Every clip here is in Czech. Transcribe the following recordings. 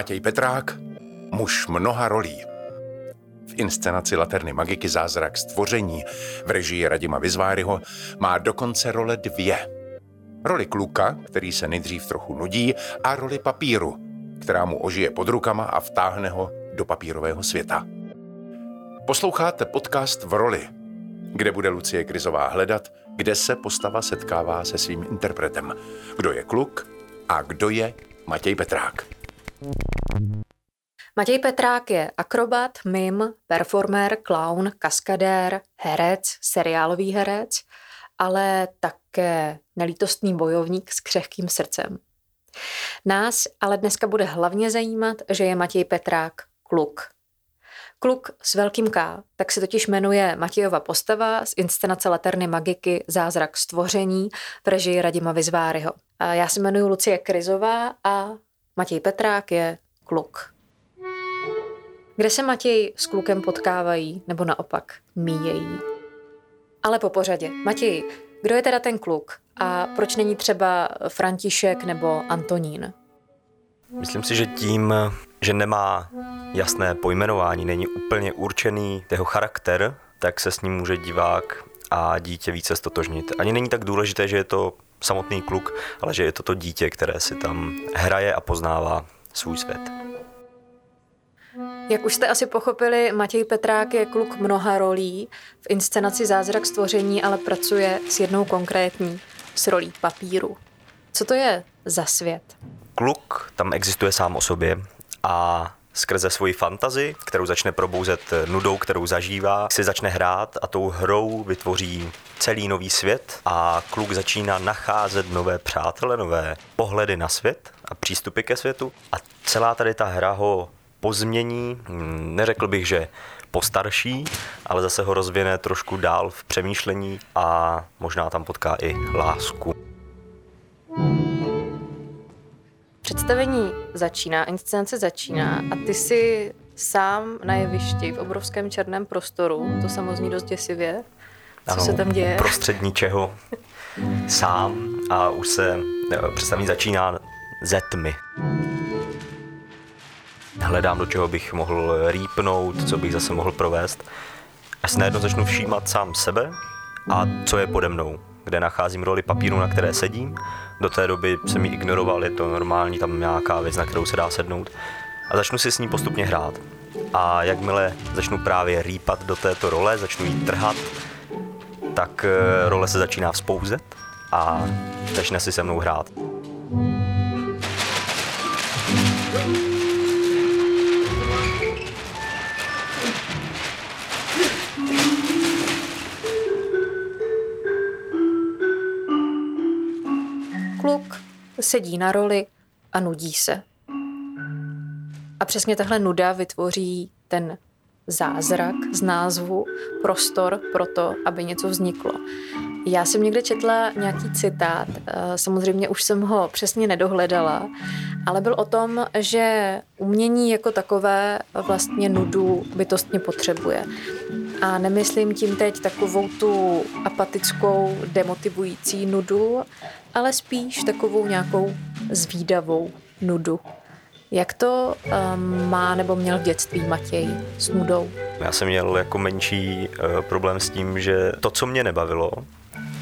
Matěj Petrák, muž mnoha rolí. V inscenaci Laterny Magiky Zázrak stvoření v režii Radima Vizváryho má dokonce role dvě. Roli kluka, který se nejdřív trochu nudí, a roli papíru, která mu ožije pod rukama a vtáhne ho do papírového světa. Posloucháte podcast v roli, kde bude Lucie Krizová hledat, kde se postava setkává se svým interpretem. Kdo je kluk a kdo je Matěj Petrák. Matěj Petrák je akrobat, mim, performer, clown, kaskadér, herec, seriálový herec, ale také nelítostný bojovník s křehkým srdcem. Nás ale dneska bude hlavně zajímat, že je Matěj Petrák kluk. Kluk s velkým K, tak se totiž jmenuje Matějova postava z inscenace Laterny Magiky Zázrak stvoření v režii Radima Vizváryho. Já se jmenuji Lucie Krizová a Matěj Petrák je kluk. Kde se Matěj s klukem potkávají, nebo naopak míjejí? Ale po pořadě. Matěj, kdo je teda ten kluk a proč není třeba František nebo Antonín? Myslím si, že tím, že nemá jasné pojmenování, není úplně určený jeho charakter, tak se s ním může divák a dítě více stotožnit. Ani není tak důležité, že je to samotný kluk, ale že je to to dítě, které si tam hraje a poznává svůj svět. Jak už jste asi pochopili, Matěj Petrák je kluk mnoha rolí. V inscenaci Zázrak stvoření ale pracuje s jednou konkrétní, s rolí papíru. Co to je za svět? Kluk tam existuje sám o sobě a skrze svoji fantazi, kterou začne probouzet nudou, kterou zažívá, si začne hrát a tou hrou vytvoří celý nový svět a kluk začíná nacházet nové přátele, nové pohledy na svět a přístupy ke světu a celá tady ta hra ho pozmění, hm, neřekl bych, že postarší, ale zase ho rozvine trošku dál v přemýšlení a možná tam potká i lásku. Představení začíná, inscenace začíná a ty si sám na jevišti v obrovském černém prostoru, to samozřejmě dost děsivě. Co ano, se tam děje? Prostřední čeho sám a už se představení začíná ze tmy. Hledám, do čeho bych mohl rýpnout, co bych zase mohl provést. A si najednou začnu všímat sám sebe a co je pode mnou, kde nacházím roli papíru, na které sedím. Do té doby jsem ji ignoroval, je to normální, tam nějaká věc, na kterou se dá sednout. A začnu si s ní postupně hrát. A jakmile začnu právě rýpat do této role, začnu jí trhat, tak eh, role se začíná vzpouzet a začne si se mnou hrát. Sedí na roli a nudí se. A přesně tahle nuda vytvoří ten zázrak z názvu, prostor pro to, aby něco vzniklo. Já jsem někde četla nějaký citát, eh, samozřejmě už jsem ho přesně nedohledala, ale byl o tom, že umění jako takové vlastně nudu bytostně potřebuje. A nemyslím tím teď takovou tu apatickou, demotivující nudu, ale spíš takovou nějakou zvídavou nudu. Jak to um, má nebo měl v dětství Matěj s nudou? Já jsem měl jako menší uh, problém s tím, že to, co mě nebavilo,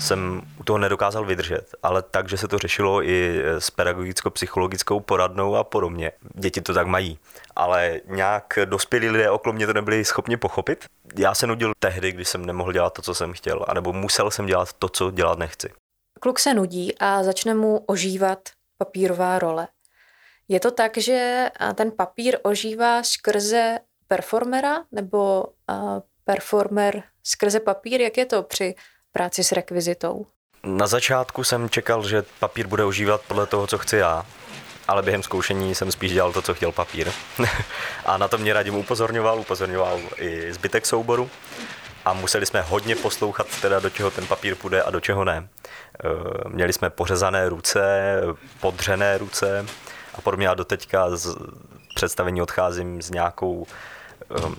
jsem u toho nedokázal vydržet, ale tak, že se to řešilo i s pedagogicko-psychologickou poradnou a podobně. Děti to tak mají. Ale nějak dospělí lidé okolo mě to nebyli schopni pochopit. Já se nudil tehdy, když jsem nemohl dělat to, co jsem chtěl, anebo musel jsem dělat to, co dělat nechci. Kluk se nudí a začne mu ožívat papírová role. Je to tak, že ten papír ožívá skrze performera nebo performer skrze papír? Jak je to při práci s rekvizitou? Na začátku jsem čekal, že papír bude užívat podle toho, co chci já, ale během zkoušení jsem spíš dělal to, co chtěl papír. a na to mě Radim upozorňoval, upozorňoval i zbytek souboru a museli jsme hodně poslouchat, teda do čeho ten papír půjde a do čeho ne. Eh, měli jsme pořezané ruce, podřené ruce a podobně. Já doteďka z představení odcházím s nějakou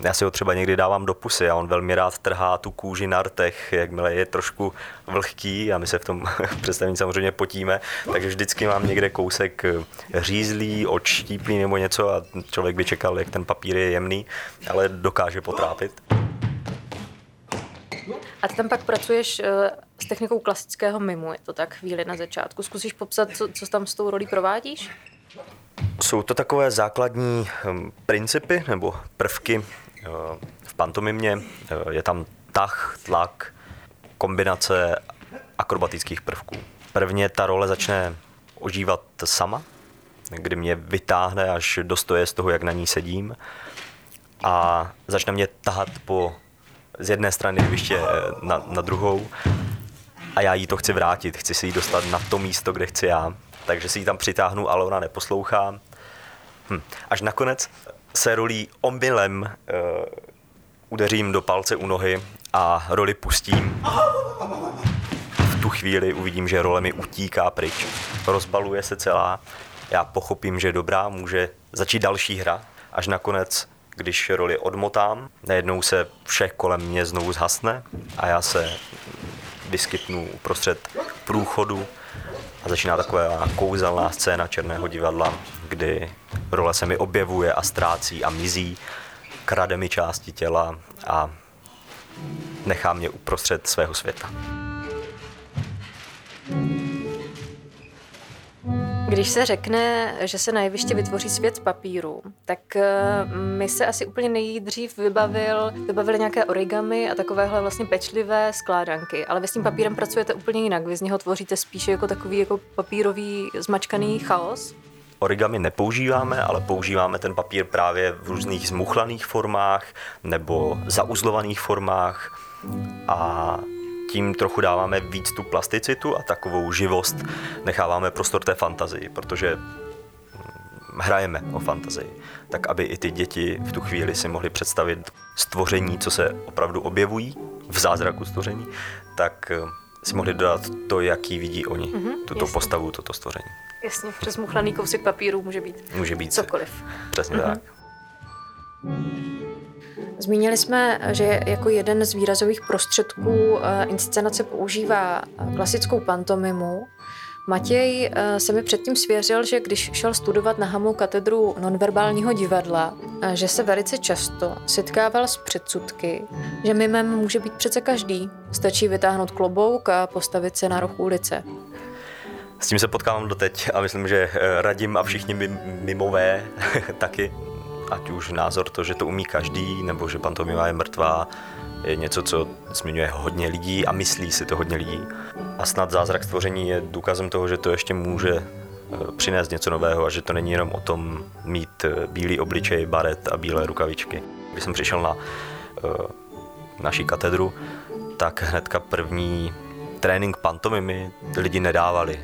já si ho třeba někdy dávám do pusy a on velmi rád trhá tu kůži na rtech, jakmile je trošku vlhký a my se v tom představení samozřejmě potíme, takže vždycky mám někde kousek eh, řízlý, odštíplý nebo něco a člověk by čekal, jak ten papír je jemný, ale dokáže potrápit. A ty tam pak pracuješ eh, s technikou klasického mimu, je to tak chvíli na začátku. Zkusíš popsat, co, co tam s tou rolí provádíš? Jsou to takové základní hm, principy nebo prvky eh, v pantomimě. Eh, je tam tah, tlak, kombinace akrobatických prvků. Prvně ta role začne ožívat sama, kdy mě vytáhne až do stoje z toho, jak na ní sedím a začne mě tahat po z jedné strany jeviště na, na druhou a já jí to chci vrátit, chci si ji dostat na to místo, kde chci já. Takže si ji tam přitáhnu, ale ona neposlouchá. Hm. Až nakonec se rolí omylem uh, udeřím do palce u nohy a roli pustím. V tu chvíli uvidím, že role mi utíká pryč. Rozbaluje se celá. Já pochopím, že dobrá, může začít další hra. Až nakonec když roli odmotám, najednou se všech kolem mě znovu zhasne a já se vyskytnu uprostřed průchodu a začíná taková kouzelná scéna černého divadla, kdy role se mi objevuje a ztrácí a mizí, krade mi části těla a nechá mě uprostřed svého světa. Když se řekne, že se na jeviště vytvoří svět z papíru, tak eh, my se asi úplně nejdřív vybavil, vybavili nějaké origami a takovéhle vlastně pečlivé skládanky, ale vy s tím papírem pracujete úplně jinak. Vy z něho tvoříte spíše jako takový jako papírový zmačkaný chaos. Origami nepoužíváme, ale používáme ten papír právě v různých zmuchlaných formách nebo zauzlovaných formách a tím trochu dáváme víc tu plasticitu a takovou živost necháváme prostor té fantazii, protože hm, hrajeme o fantazii, tak aby i ty děti v tu chvíli si mohly představit stvoření, co se opravdu objevují v zázraku stvoření, tak hm, si mohli dodat to, jaký vidí oni, mm-hmm, tuto jasně. postavu, toto stvoření. Jasně, přes muchlaný kousek papíru může být, může být cokoliv. Přesně mm-hmm. tak. Zmínili jsme, že jako jeden z výrazových prostředků eh, inscenace používá eh, klasickou pantomimu. Matěj eh, se mi předtím svěřil, že když šel studovat na Hamu katedru nonverbálního divadla, že se velice často setkával s předsudky, že mimem může být přece každý. Stačí vytáhnout klobouk a postavit se na roh ulice. S tím se potkávám doteď a myslím, že radím a všichni mimové taky ať už názor to, že to umí každý, nebo že pantomima je mrtvá, je něco, co zmiňuje hodně lidí a myslí si to hodně lidí. A snad zázrak stvoření je důkazem toho, že to ještě může eh, přinést něco nového a že to není jenom o tom mít eh, bílý obličej, baret a bílé rukavičky. Když jsem přišel na uh, naší katedru, tak hnedka první trénink pantomimy lidi nedávali.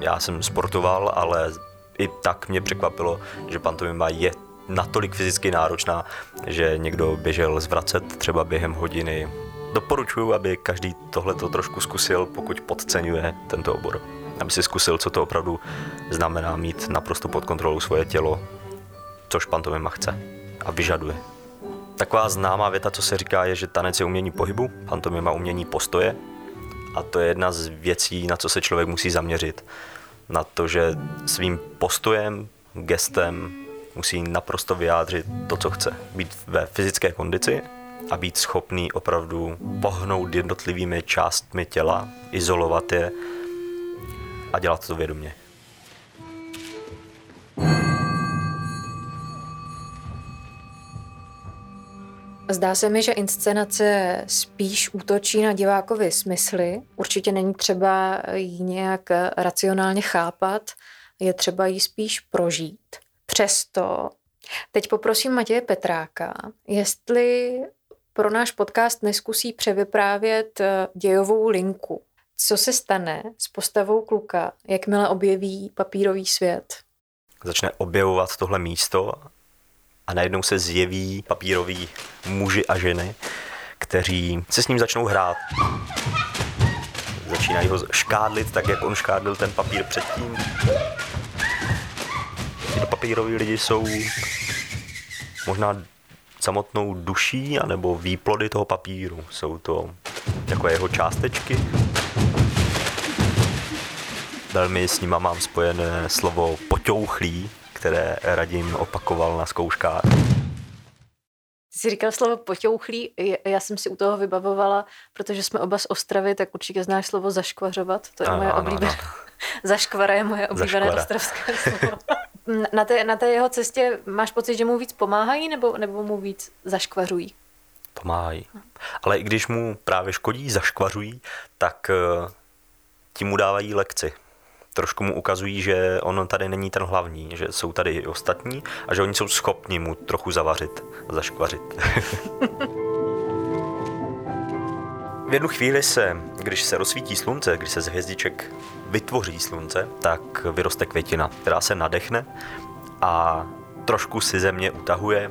Já jsem sportoval, ale i tak mě překvapilo, že pantomima je natolik fyzicky náročná, že někdo běžel zvracet třeba během hodiny. Doporučuji, aby každý tohle to trošku zkusil, pokud podceňuje tento obor. Aby si zkusil, co to opravdu znamená mít naprosto pod kontrolou svoje tělo, což pantomima chce a vyžaduje. Taková známá věta, co se říká, je, že tanec je umění pohybu, pantomima umění postoje. A to je jedna z věcí, na co se člověk musí zaměřit. Na to, že svým postojem, gestem, musí naprosto vyjádřit to, co chce. Být ve fyzické kondici a být schopný opravdu pohnout jednotlivými částmi těla, izolovat je a dělat to vědomě. Zdá se mi, že inscenace spíš útočí na divákovi smysly. Určitě není třeba ji nějak racionálně chápat, je třeba ji spíš prožít. Přesto teď poprosím Matěje Petráka, jestli pro náš podcast neskusí převyprávět eh, dějovou linku. Co se stane s postavou kluka, jakmile objeví papírový svět? Začne objevovat tohle místo a najednou se zjeví papíroví muži a ženy, kteří se s ním začnou hrát. Začínají ho škádlit tak, jak on škádlil ten papír předtím papíroví lidi jsou možná samotnou duší anebo výplody toho papíru. Jsou to takové jeho částečky. Velmi s nima mám spojené slovo poťouchlý, které Radim opakoval na zkouškách. Ty jsi říkal slovo poťouchlý, já jsem si u toho vybavovala, protože jsme oba z Ostravy, tak určitě znáš slovo zaškvařovat, to je ano, moje oblíbené. Zaškvara je moje oblíbené ostravské slovo. Na té, na té jeho cestě máš pocit, že mu víc pomáhají nebo, nebo mu víc zaškvařují? Pomáhají. Ale i když mu právě škodí, zaškvařují, tak eh, tím mu dávají lekci trošku mu ukazují, že on tady není ten hlavní, že jsou tady i ostatní a že oni jsou schopni mu trochu zavařit, zaškvařit. v jednu chvíli se, když se rozsvítí slunce, když se z hvězdiček vytvoří slunce, tak vyroste květina, která se nadechne a trošku si země utahuje,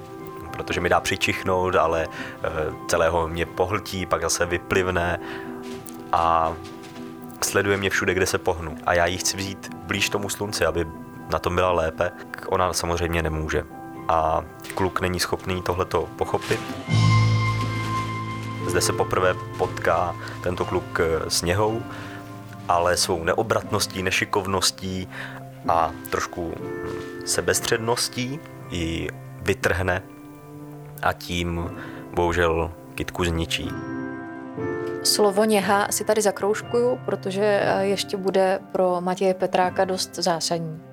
protože mi dá přičichnout, ale eh, celého mě pohltí, pak zase vyplivne a sleduje mě všude, kde se pohnu. A já ji chci vzít blíž tomu slunci, aby na tom byla lépe. Ona samozřejmě nemůže. A kluk není schopný tohleto pochopit. Zde se poprvé potká tento kluk eh, s něhou, ale svou neobratností, nešikovností a trošku sebestředností ji vytrhne a tím bohužel kytku zničí. Slovo něha si tady zakroužkuju, protože ještě bude pro Matěje Petráka dost zásadní.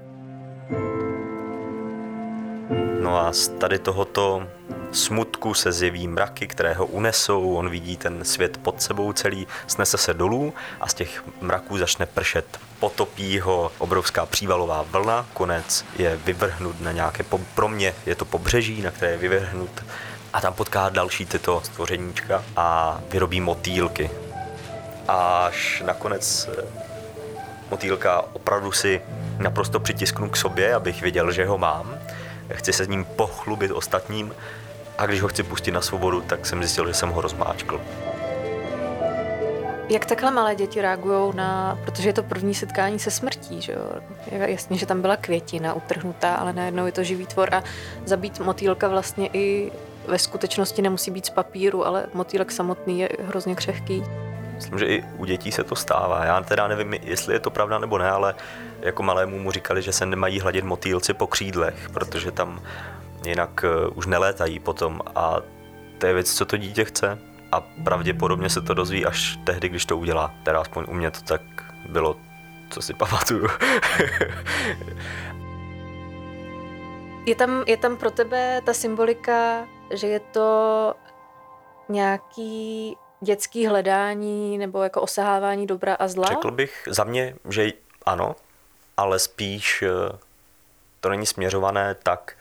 No a z tady tohoto smutku se zjeví mraky, které ho unesou, on vidí ten svět pod sebou celý, snese se dolů a z těch mraků začne pršet. Potopí ho obrovská přívalová vlna, konec je vyvrhnut na nějaké, po, pro mě je to pobřeží, na které je vyvrhnut a tam potká další tyto stvořeníčka a vyrobí motýlky. Až nakonec eh, motýlka opravdu si naprosto přitisknu k sobě, abych věděl, že ho mám. Chci se s ním pochlubit ostatním a když ho chci pustit na svobodu, tak jsem zjistil, že jsem ho rozmáčkl. Jak takhle malé děti reagují na, protože je to první setkání se smrtí, že jo? Jasně, že tam byla květina utrhnutá, ale najednou je to živý tvor a zabít motýlka vlastně i ve skutečnosti nemusí být z papíru, ale motýlek samotný je hrozně křehký. Myslím, že i u dětí se to stává. Já teda nevím, jestli je to pravda nebo ne, ale jako malému mu říkali, že se nemají hladit motýlci po křídlech, protože tam jinak eh, už nelétají potom a to je věc, co to dítě chce a pravděpodobně se to dozví až tehdy, když to udělá. Teda aspoň u mě to tak bylo, co si pamatuju. je, tam, je tam pro tebe ta symbolika že je to nějaký dětský hledání nebo jako osahávání dobra a zla? Řekl bych za mě, že ano, ale spíš eh, to není směřované tak,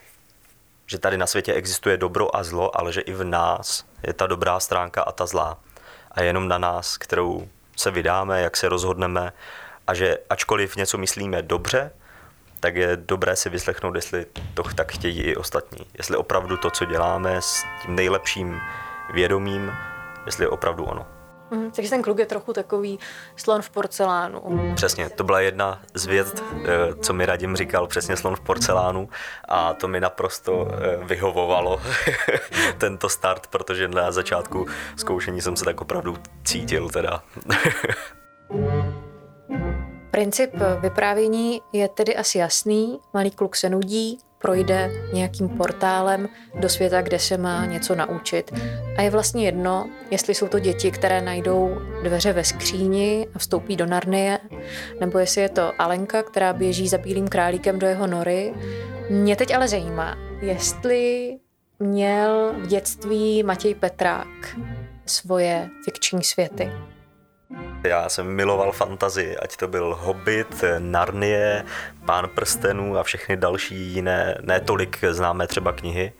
že tady na světě existuje dobro a zlo, ale že i v nás je ta dobrá stránka a ta zlá. A je jenom na nás, kterou se vydáme, jak se rozhodneme a že ačkoliv něco myslíme dobře, tak je dobré si vyslechnout, jestli to tak chtějí i ostatní. Jestli opravdu to, co děláme s tím nejlepším vědomím, jestli je opravdu ono. Mm, takže ten kluk je trochu takový slon v porcelánu. Přesně, to byla jedna z věd, eh, co mi Radim říkal, přesně slon v porcelánu a to mi naprosto eh, vyhovovalo tento start, protože na začátku zkoušení jsem se tak opravdu cítil teda. Princip vyprávění je tedy asi jasný. Malý kluk se nudí, projde nějakým portálem do světa, kde se má něco naučit. A je vlastně jedno, jestli jsou to děti, které najdou dveře ve skříni a vstoupí do Narnie, nebo jestli je to Alenka, která běží za bílým králíkem do jeho nory. Mě teď ale zajímá, jestli měl v dětství Matěj Petrák svoje fikční světy. Já jsem miloval fantazii, ať to byl Hobbit, Narnie, Pán prstenů a všechny další jiné, ne tolik známé třeba knihy,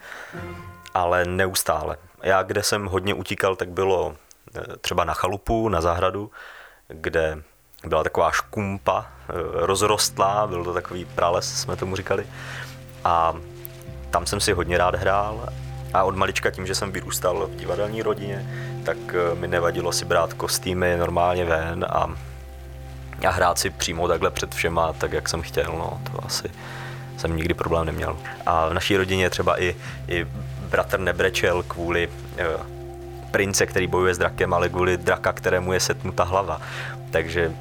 ale neustále. Já, kde jsem hodně utíkal, tak bylo eh, třeba na chalupu, na zahradu, kde byla taková škumpa eh, rozrostlá, byl to takový prales, jsme tomu říkali. A tam jsem si hodně rád hrál a od malička tím, že jsem vyrůstal v divadelní rodině, tak eh, mi nevadilo si brát kostýmy normálně ven a, a hrát si přímo takhle před všema, tak jak jsem chtěl, no to asi jsem nikdy problém neměl. A v naší rodině třeba i, i bratr nebrečel kvůli eh, prince, který bojuje s drakem, ale kvůli draka, kterému je setnuta hlava. Takže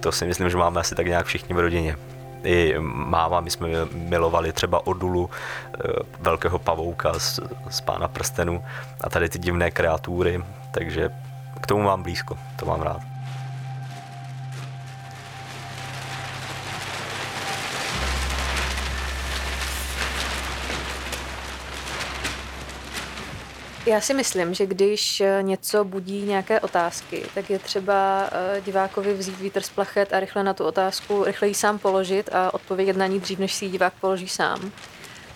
to si myslím, že máme asi tak nějak všichni v rodině. I máma, my jsme milovali třeba Odulu, eh, velkého pavouka z, z Pána prstenu a tady ty divné kreatury, takže k tomu mám blízko, to mám rád. Já si myslím, že když eh, něco budí nějaké otázky, tak je třeba eh, divákovi vzít vítr z plachet a rychle na tu otázku, rychle ji sám položit a odpovědět na ní dřív, než si ji divák položí sám.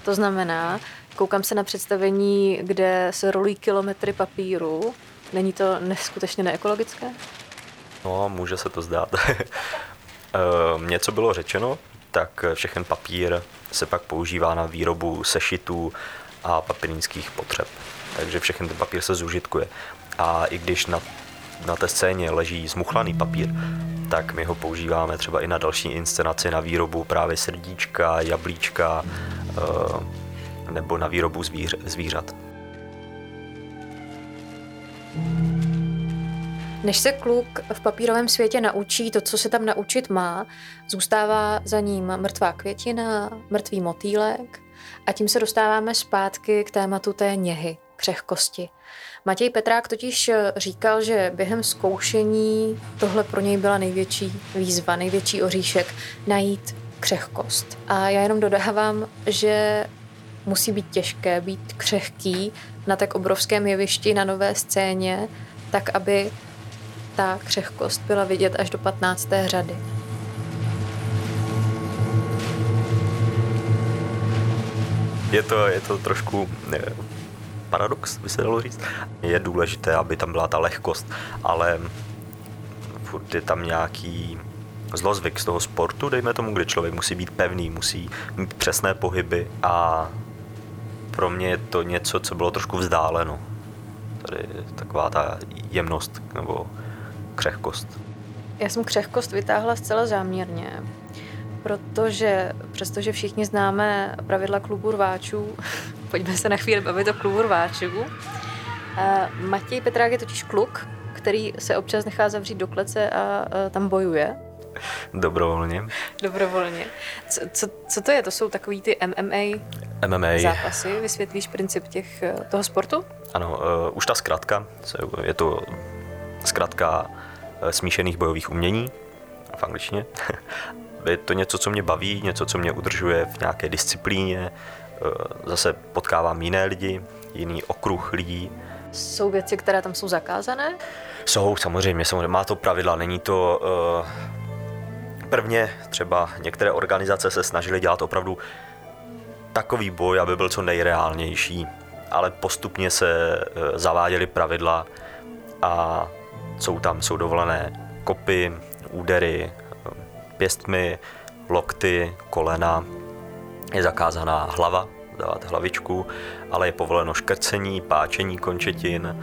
To znamená, koukám se na představení, kde se rolí kilometry papíru. Není to neskutečně neekologické? No, může se to zdát. Ehm, něco bylo řečeno, tak všechen papír se pak používá na výrobu sešitů a papírnických potřeb takže všechny ten papír se zužitkuje. A i když na, na té scéně leží zmuchlaný papír, tak my ho používáme třeba i na další inscenaci, na výrobu právě srdíčka, jablíčka eh, nebo na výrobu zvíř, zvířat. Než se kluk v papírovém světě naučí to, co se tam naučit má, zůstává za ním mrtvá květina, mrtvý motýlek a tím se dostáváme zpátky k tématu té něhy křehkosti. Matěj Petrák totiž eh, říkal, že během zkoušení tohle pro něj byla největší výzva, největší oříšek najít křehkost. A já jenom dodávám, že musí být těžké být křehký na tak obrovském jevišti na nové scéně, tak aby ta křehkost byla vidět až do 15. řady. Je to, je to trošku paradox, by se dalo říct. Je důležité, aby tam byla ta lehkost, ale furt je tam nějaký zlozvyk z toho sportu, dejme tomu, kde člověk musí být pevný, musí mít přesné pohyby a pro mě je to něco, co bylo trošku vzdáleno. Tady taková ta jemnost nebo křehkost. Já jsem křehkost vytáhla zcela záměrně, protože přestože všichni známe pravidla klubu rváčů, pojďme se na chvíli bavit o klubu rváčů. Matěj Petrák je totiž kluk, který se občas nechá zavřít do klece a tam bojuje. Dobrovolně. Dobrovolně. Co, co, co to je? To jsou takový ty MMA, MMA zápasy? Vysvětlíš princip těch, eh, toho sportu? Ano, uh, už ta zkratka, je to zkratka smíšených bojových umění v angličtině. je to něco, co mě baví, něco, co mě udržuje v nějaké disciplíně, Eh, zase potkávám jiné lidi, jiný okruh lidí. Jsou věci, které tam jsou zakázané? Jsou, samozřejmě, samozřejmě. Má to pravidla, není to... Uh, prvně třeba některé organizace se snažily dělat opravdu takový boj, aby byl co nejreálnější, ale postupně se uh, zaváděly pravidla a jsou tam, jsou dovolené kopy, údery, pěstmi, lokty, kolena, je zakázaná hlava, dávat hlavičku, ale je povoleno škrcení, páčení končetin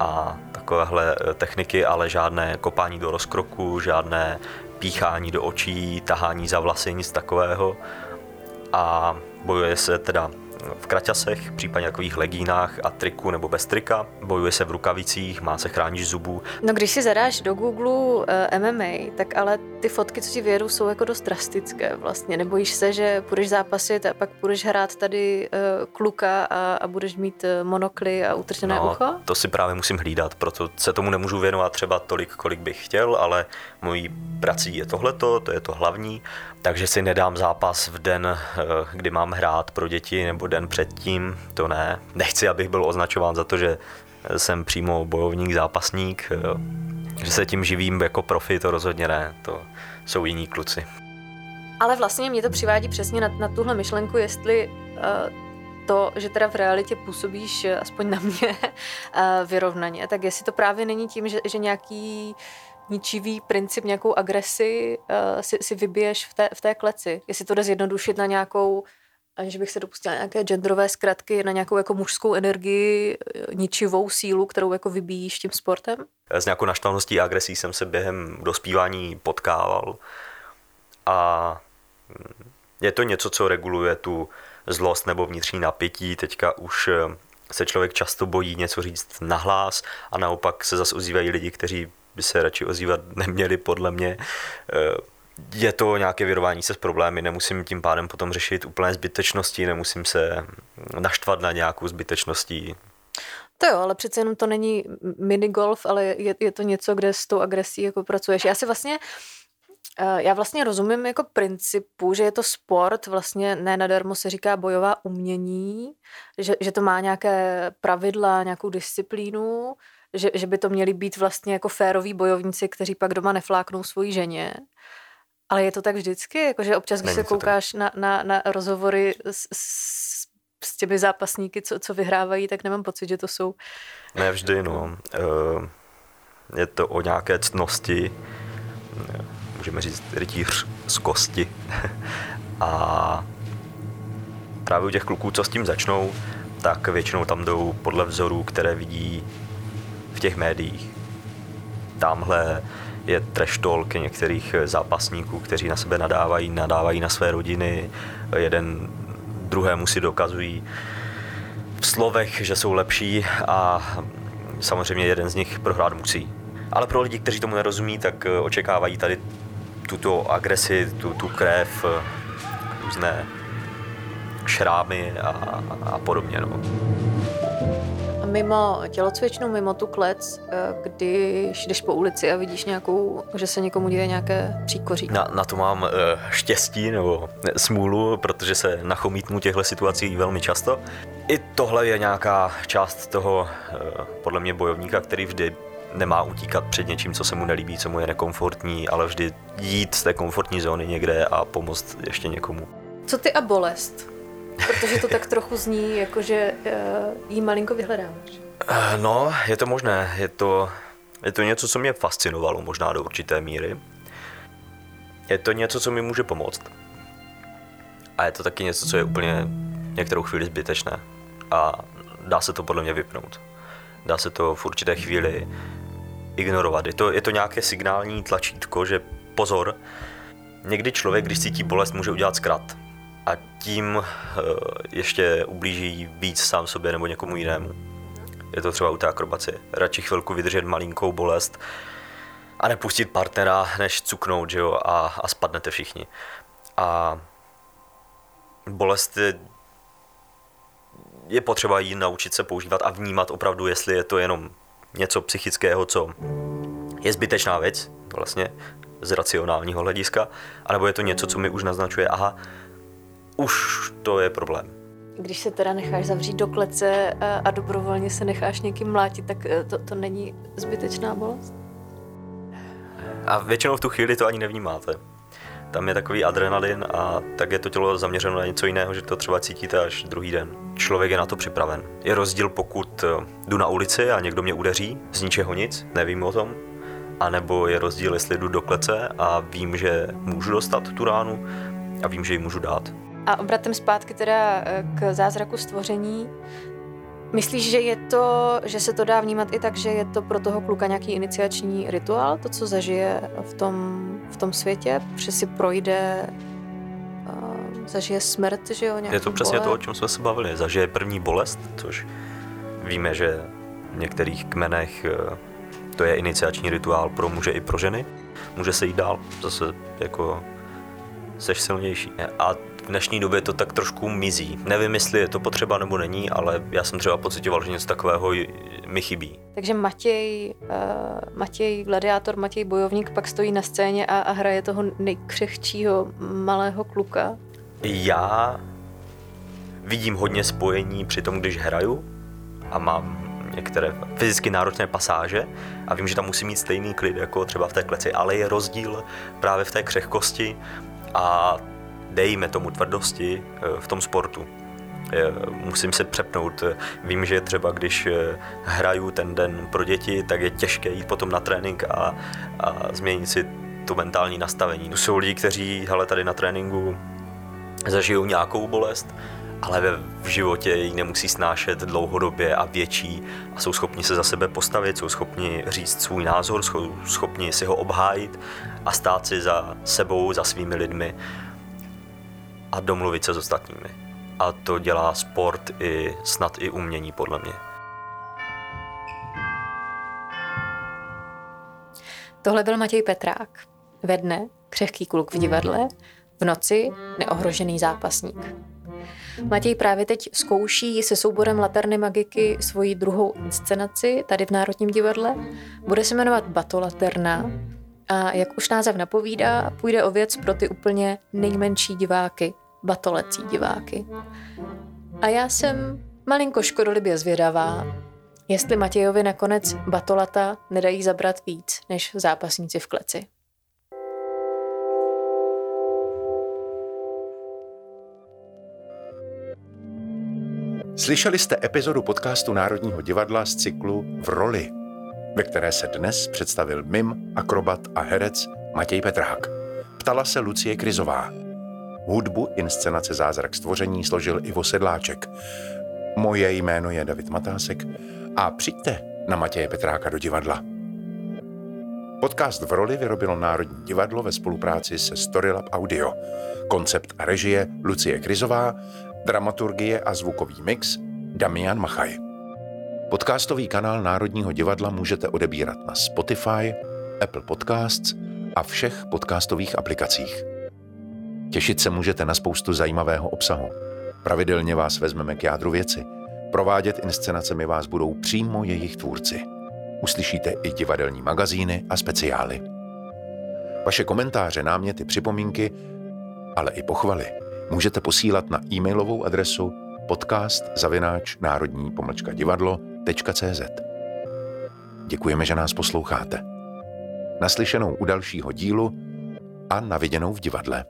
a takovéhle eh, techniky, ale žádné kopání do rozkroku, žádné píchání do očí, tahání za vlasy, nic takového. A bojuje se teda v kraťasech, případně takových legínách a triku nebo bez trika. Bojuje se v rukavicích, má se chránit zubů. No když si zadáš do Google uh, eh, MMA, tak ale ty fotky, co ti věru, jsou jako dost drastické vlastně. Nebojíš se, že půjdeš zápasit a pak půjdeš hrát tady uh, kluka a, a budeš mít uh, monokly a utržené no, ucho? to si právě musím hlídat, proto se tomu nemůžu věnovat třeba tolik, kolik bych chtěl, ale mojí prací je tohleto, to je to hlavní, takže si nedám zápas v den, kdy mám hrát pro děti nebo den předtím, to ne. Nechci, abych byl označován za to, že jsem přímo bojovník, zápasník, že se tím živím jako profi, to rozhodně ne, to jsou jiní kluci. Ale vlastně mě to přivádí přesně na, na tuhle myšlenku, jestli uh, to, že teda v realitě působíš, uh, aspoň na mě, uh, vyrovnaně, tak jestli to právě není tím, že, že nějaký ničivý princip, nějakou agresi uh, si, si vybiješ v té, v té kleci. Jestli to jde zjednodušit na nějakou aniž bych se dopustila nějaké genderové zkratky na nějakou jako mužskou energii, ničivou sílu, kterou jako vybíjíš tím sportem? S nějakou naštvaností a agresí jsem se během dospívání potkával a je to něco, co reguluje tu zlost nebo vnitřní napětí. Teďka už se člověk často bojí něco říct nahlas a naopak se zase ozývají lidi, kteří by se radši ozývat neměli, podle mě. Je to nějaké vyrování se s problémy, nemusím tím pádem potom řešit úplné zbytečnosti, nemusím se naštvat na nějakou zbytečností. To jo, ale přece jenom to není minigolf, ale je, je to něco, kde s tou agresí jako pracuješ. Já si vlastně eh, já vlastně rozumím jako principu, že je to sport, vlastně ne nadarmo se říká bojová umění, že, že to má nějaké pravidla, nějakou disciplínu, že, že by to měli být vlastně jako féroví bojovníci, kteří pak doma nefláknou svoji ženě. Ale je to tak vždycky, jakože občas, když Není se koukáš na, na, na rozhovory s, s, s těmi zápasníky, co, co vyhrávají, tak nemám pocit, že to jsou... Ne vždy, no. Eh, je to o nějaké ctnosti, můžeme říct rytíř z kosti. A právě u těch kluků, co s tím začnou, tak většinou tam jdou podle vzorů, které vidí v těch médiích. Tamhle je trash talk některých zápasníků, kteří na sebe nadávají, nadávají na své rodiny, jeden druhému si dokazují v slovech, že jsou lepší a samozřejmě jeden z nich prohrát musí. Ale pro lidi, kteří tomu nerozumí, tak očekávají tady tuto agresi, tu, tu krev, různé šrámy a, a podobně. No mimo tělocvičnu, mimo tu klec, eh, když jdeš po ulici a vidíš nějakou, že se někomu děje nějaké příkoří? Na, na to mám uh, štěstí nebo smůlu, protože se nachomítnu těchto situací velmi často. I tohle je nějaká část toho, podle mě, bojovníka, který vždy nemá utíkat před něčím, co se mu nelíbí, co mu je nekomfortní, ale vždy jít z té komfortní zóny někde a pomoct ještě někomu. Co ty a bolest? Protože to tak trochu zní, jako že uh, jí malinko vyhledáváš. Uh, no, je to možné. Je to, je to něco, co mě fascinovalo možná do určité míry. Je to něco, co mi může pomoct. A je to taky něco, co je úplně některou chvíli zbytečné. A dá se to podle mě vypnout. Dá se to v určité chvíli ignorovat. Je to, je to nějaké signální tlačítko, že pozor, někdy člověk, když cítí bolest, může udělat zkrat a tím eh, ještě ublíží víc sám sobě nebo někomu jinému. Je to třeba u té akrobacie. Radši chvilku vydržet malinkou bolest a nepustit partnera, než cuknout, že jo, a, a spadnete všichni. A bolest je, je potřeba jí naučit se používat a vnímat opravdu, jestli je to jenom něco psychického, co je zbytečná věc, vlastně z racionálního hlediska, anebo je to něco, co mi už naznačuje, aha, už to je problém. Když se teda necháš zavřít do klece a, dobrovolně se necháš někým mlátit, tak e, to, to není zbytečná bolest? A většinou v tu chvíli to ani nevnímáte. Tam je takový adrenalin a tak je to tělo zaměřeno na něco jiného, že to třeba cítíte až druhý den. Člověk je na to připraven. Je rozdíl, pokud e, jdu na ulici a někdo mě udeří, z ničeho nic, nevím o tom, a nebo je rozdíl, jestli jdu do klece a vím, že můžu dostat tu ránu a vím, že ji můžu dát. A obratem zpátky teda eh, k zázraku stvoření. Myslíš, že je to, že se to dá vnímat i tak, že je to pro toho kluka nějaký iniciační rituál, to, co zažije v tom, v tom světě, že si projde, uh, zažije smrt, že jo? Je to přesně to, o čem jsme se bavili. Zažije první bolest, což víme, že v některých kmenech eh, to je iniciační rituál pro muže i pro ženy. Může se jít dál, zase jako seš silnější. A v dnešní době to tak trošku mizí. Nevím, jestli je to potřeba nebo není, ale já jsem třeba pocitoval, že něco takového mi chybí. Takže Matěj, uh, Matěj gladiátor, Matěj bojovník pak stojí na scéně a, a hraje toho nejkřehčího malého kluka. Já vidím hodně spojení při tom, když hraju a mám některé fyzicky náročné pasáže a vím, že tam musím mít stejný klid jako třeba v té kleci, ale je rozdíl právě v té křehkosti a dejme tomu tvrdosti eh, v tom sportu. Eh, musím se přepnout. Vím, že třeba když eh, hraju ten den pro děti, tak je těžké jít potom na trénink a, a změnit si to mentální nastavení. Jsou lidi, kteří hele, tady na tréninku zažijou nějakou bolest, ale v životě ji nemusí snášet dlouhodobě a větší a jsou schopni se za sebe postavit, jsou schopni říct svůj názor, jsou schopni si ho obhájit a stát si za sebou, za svými lidmi a domluvit se s ostatními. a to dělá sport i snad i umění podle mě. Tohle byl Matěj Petrák. Ve dne křehký kluk v divadle, v noci neohrožený zápasník. Matěj právě teď zkouší se souborem Laterny Magiky svoji druhou inscenaci tady v Národním divadle. Bude se jmenovat Batolaterna a jak už název napovídá, půjde o věc pro ty úplně nejmenší diváky, batolecí diváky. A já jsem malinko škodolibě zvědavá, jestli Matějovi nakonec batolata nedají zabrat víc než zápasníci v kleci. Slyšeli jste epizodu podcastu Národního divadla z cyklu V roli, ve které se dnes představil mim, akrobat a herec Matěj Petrák. Ptala se Lucie Krizová. Hudbu inscenace Zázrak stvoření složil Ivo Sedláček. Moje jméno je David Matásek a přijďte na Matěje Petráka do divadla. Podcast v roli vyrobilo Národní divadlo ve spolupráci se Storylab Audio. Koncept a režie Lucie Krizová, dramaturgie a zvukový mix Damian Machaj. Podcastový kanál Národního divadla můžete odebírat na Spotify, Apple Podcasts a všech podcastových aplikacích. Těšit se můžete na spoustu zajímavého obsahu. Pravidelně vás vezmeme k jádru věci. Provádět inscenacemi vás budou přímo jejich tvůrci. Uslyšíte i divadelní magazíny a speciály. Vaše komentáře, náměty, připomínky, ale i pochvaly můžete posílat na e-mailovou adresu podcast zavináč národní pomlčka divadlo.cz. Děkujeme, že nás posloucháte. Naslyšenou u dalšího dílu a naviděnou v divadle.